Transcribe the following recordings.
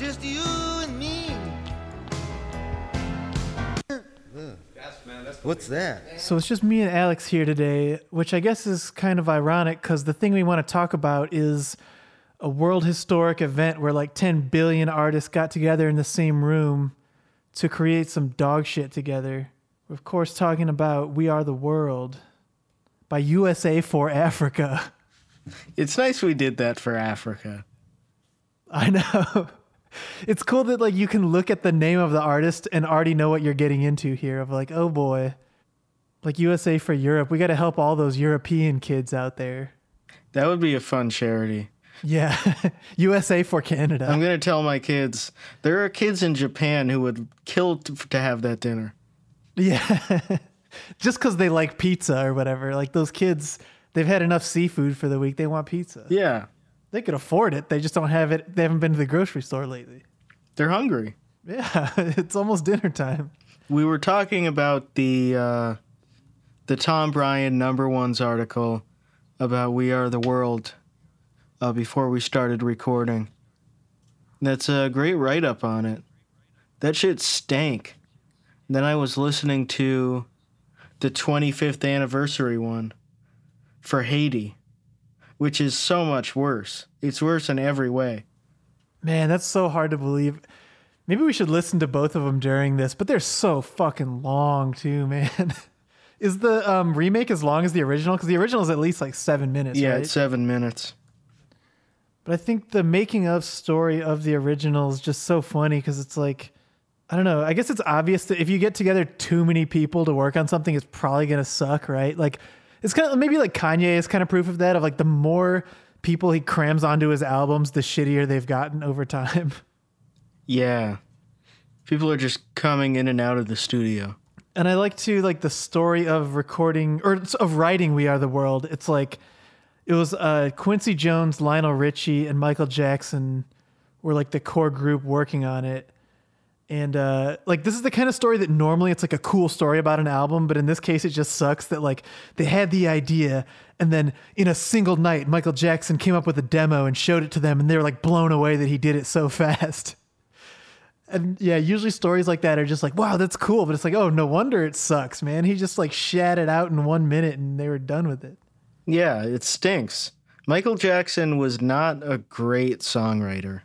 just you and me. What's that? So it's just me and Alex here today, which I guess is kind of ironic because the thing we want to talk about is a world historic event where like 10 billion artists got together in the same room to create some dog shit together. We're, of course, talking about We Are the World by USA for Africa. It's nice we did that for Africa. I know. It's cool that like you can look at the name of the artist and already know what you're getting into here of like, oh boy. Like USA for Europe. We got to help all those European kids out there. That would be a fun charity. Yeah. USA for Canada. I'm going to tell my kids there are kids in Japan who would kill to, to have that dinner. Yeah. Just because they like pizza or whatever. Like those kids, they've had enough seafood for the week. They want pizza. Yeah. They could afford it. They just don't have it. They haven't been to the grocery store lately. They're hungry. Yeah. It's almost dinner time. We were talking about the uh, the Tom Breihan number ones article about We Are the World uh, before we started recording. That's a great write up on it. That shit stank. Then I was listening to the 25th anniversary one for Haiti, which is so much worse. It's worse in every way. Man, that's so hard to believe. Maybe we should listen to both of them during this, but they're so fucking long too, man. Is the um, remake as long as the original? Because the original is at least like seven minutes. Yeah, right? it's seven minutes. But I think the making of story of the original is just so funny because it's like, I don't know. I guess it's obvious that if you get together too many people to work on something, it's probably gonna suck, right? Like, it's kind of maybe like Kanye is kind of proof of that. Of like the more people he crams onto his albums, the shittier they've gotten over time. Yeah. People are just coming in and out of the studio. and I like to like the story of recording or of writing "We Are the World." It's like it was uh, Quincy Jones, Lionel Richie, and Michael Jackson were like the core group working on it. And uh, like this is the kind of story that normally it's like a cool story about an album, but in this case it just sucks that like they had the idea and then in a single night Michael Jackson came up with a demo and showed it to them and they were like blown away that he did it so fast. And yeah, usually stories like that are just like, wow, that's cool. But it's like, oh, no wonder it sucks, man. He just like shat it out in one minute and they were done with it. Yeah, it stinks. Michael Jackson was not a great songwriter.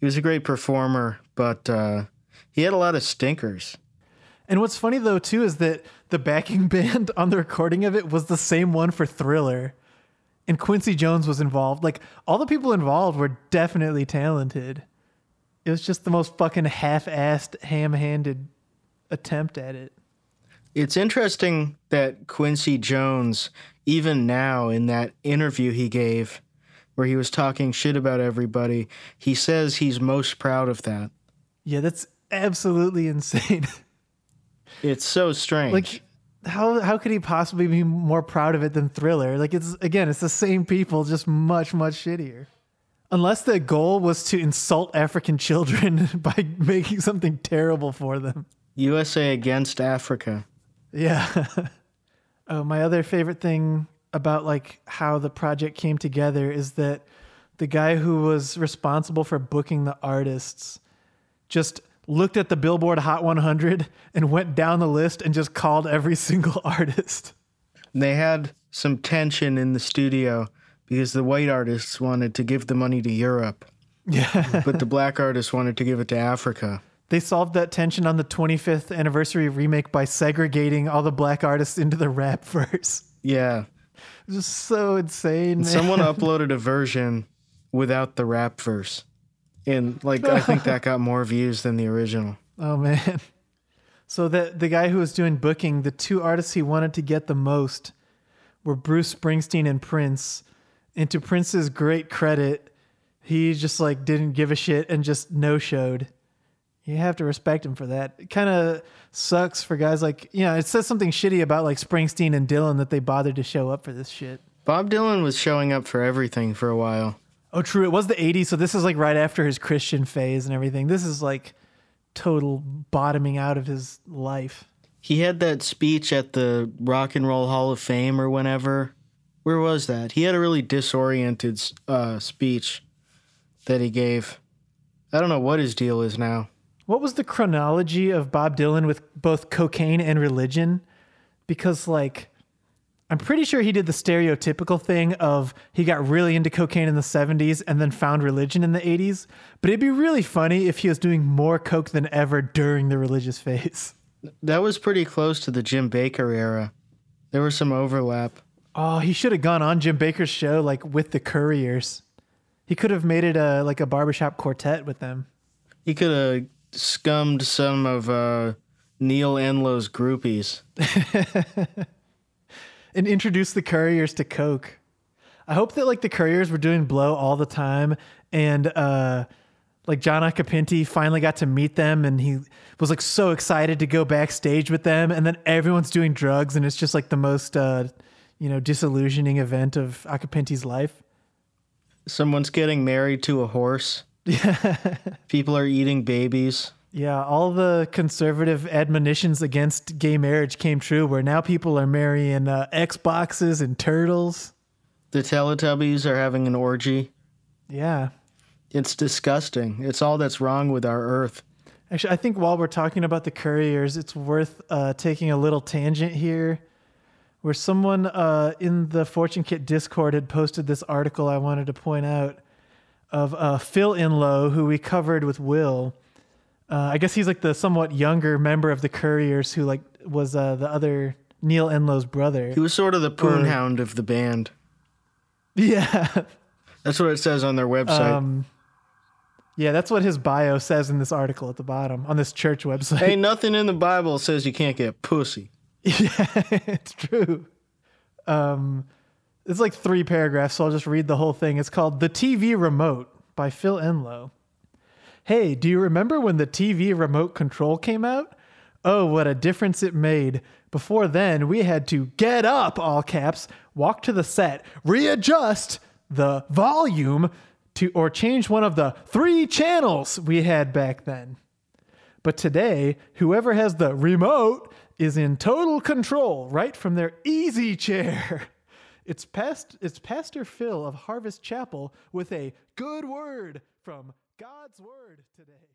He was a great performer, but uh, he had a lot of stinkers. And what's funny though, too, is that the backing band on the recording of it was the same one for Thriller. And Quincy Jones was involved. Like all the people involved were definitely talented. It was just the most fucking half assed, ham handed attempt at it. It's interesting that Quincy Jones, even now in that interview he gave, where he was talking shit about everybody, he says he's most proud of that. Yeah, that's absolutely insane. It's so strange. like how how could he possibly be more proud of it than Thriller? Like it's again, it's the same people, just much much shittier. Unless the goal was to insult African children by making something terrible for them. USA against Africa. Yeah. oh, my other favorite thing about like how the project came together is that the guy who was responsible for booking the artists just looked at the Billboard Hot 100 and went down the list and just called every single artist. They had some tension in the studio because the white artists wanted to give the money to Europe, Yeah. but the black artists wanted to give it to Africa. They solved that tension on the 25th anniversary remake by segregating all the black artists into the rap verse. Yeah. Just so insane. Man. Someone uploaded a version without the rap verse. And like I think that got more views than the original. Oh man. So the the guy who was doing booking, the two artists he wanted to get the most were Bruce Springsteen and Prince. And to Prince's great credit, he just like didn't give a shit and just no showed. You have to respect him for that. It kind of sucks for guys like, you know, it says something shitty about like Springsteen and Dylan that they bothered to show up for this shit. Bob Dylan was showing up for everything for a while. Oh, true. It was the 80s. So this is like right after his Christian phase and everything. This is like total bottoming out of his life. He had that speech at the Rock and Roll Hall of Fame or whenever. Where was that? He had a really disoriented uh, speech that he gave. I don't know what his deal is now. What was the chronology of Bob Dylan with both cocaine and religion? Because, like, I'm pretty sure he did the stereotypical thing of he got really into cocaine in the 70s and then found religion in the 80s. But it'd be really funny if he was doing more coke than ever during the religious phase. That was pretty close to the Jim Bakker era. There was some overlap. Oh, he should have gone on Jim Bakker's show like with the Couriers. He could have made it a like a barbershop quartet with them. He could have scummed some of uh, Neil Enloe's groupies. and introduced the Couriers to coke. I hope that like the Couriers were doing blow all the time and uh like John Acapinti finally got to meet them and he was like so excited to go backstage with them and then everyone's doing drugs and it's just like the most uh you know disillusioning event of Acapinti's life. Someone's getting married to a horse. Yeah. People are eating babies. Yeah, all the conservative admonitions against gay marriage came true where now people are marrying uh, Xboxes and turtles. The Teletubbies are having an orgy. Yeah. It's disgusting. It's all that's wrong with our Earth. Actually, I think while we're talking about the couriers, it's worth uh, taking a little tangent here where someone uh, in the Fortune Kit Discord had posted this article I wanted to point out of uh, Phil Enloe, who we covered with Will. Uh, I guess he's like the somewhat younger member of the Couriers who like was uh, the other Neil Enloe's brother. He was sort of the poonhound of the band. Yeah. That's what it says on their website. Um, yeah, that's what his bio says in this article at the bottom on this church website. Ain't nothing in the Bible says you can't get pussy. Yeah, it's true. Um, it's like three paragraphs, so I'll just read the whole thing. It's called The TV Remote by Phil Enloe. Hey, do you remember when the TV remote control came out? Oh, what a difference it made. Before then, we had to get up, all caps, walk to the set, readjust the volume to or change one of the three channels we had back then. But today, whoever has the remote is in total control right from their easy chair. It's past it's Pastor Phil of Harvest Chapel with a good word from God's word today.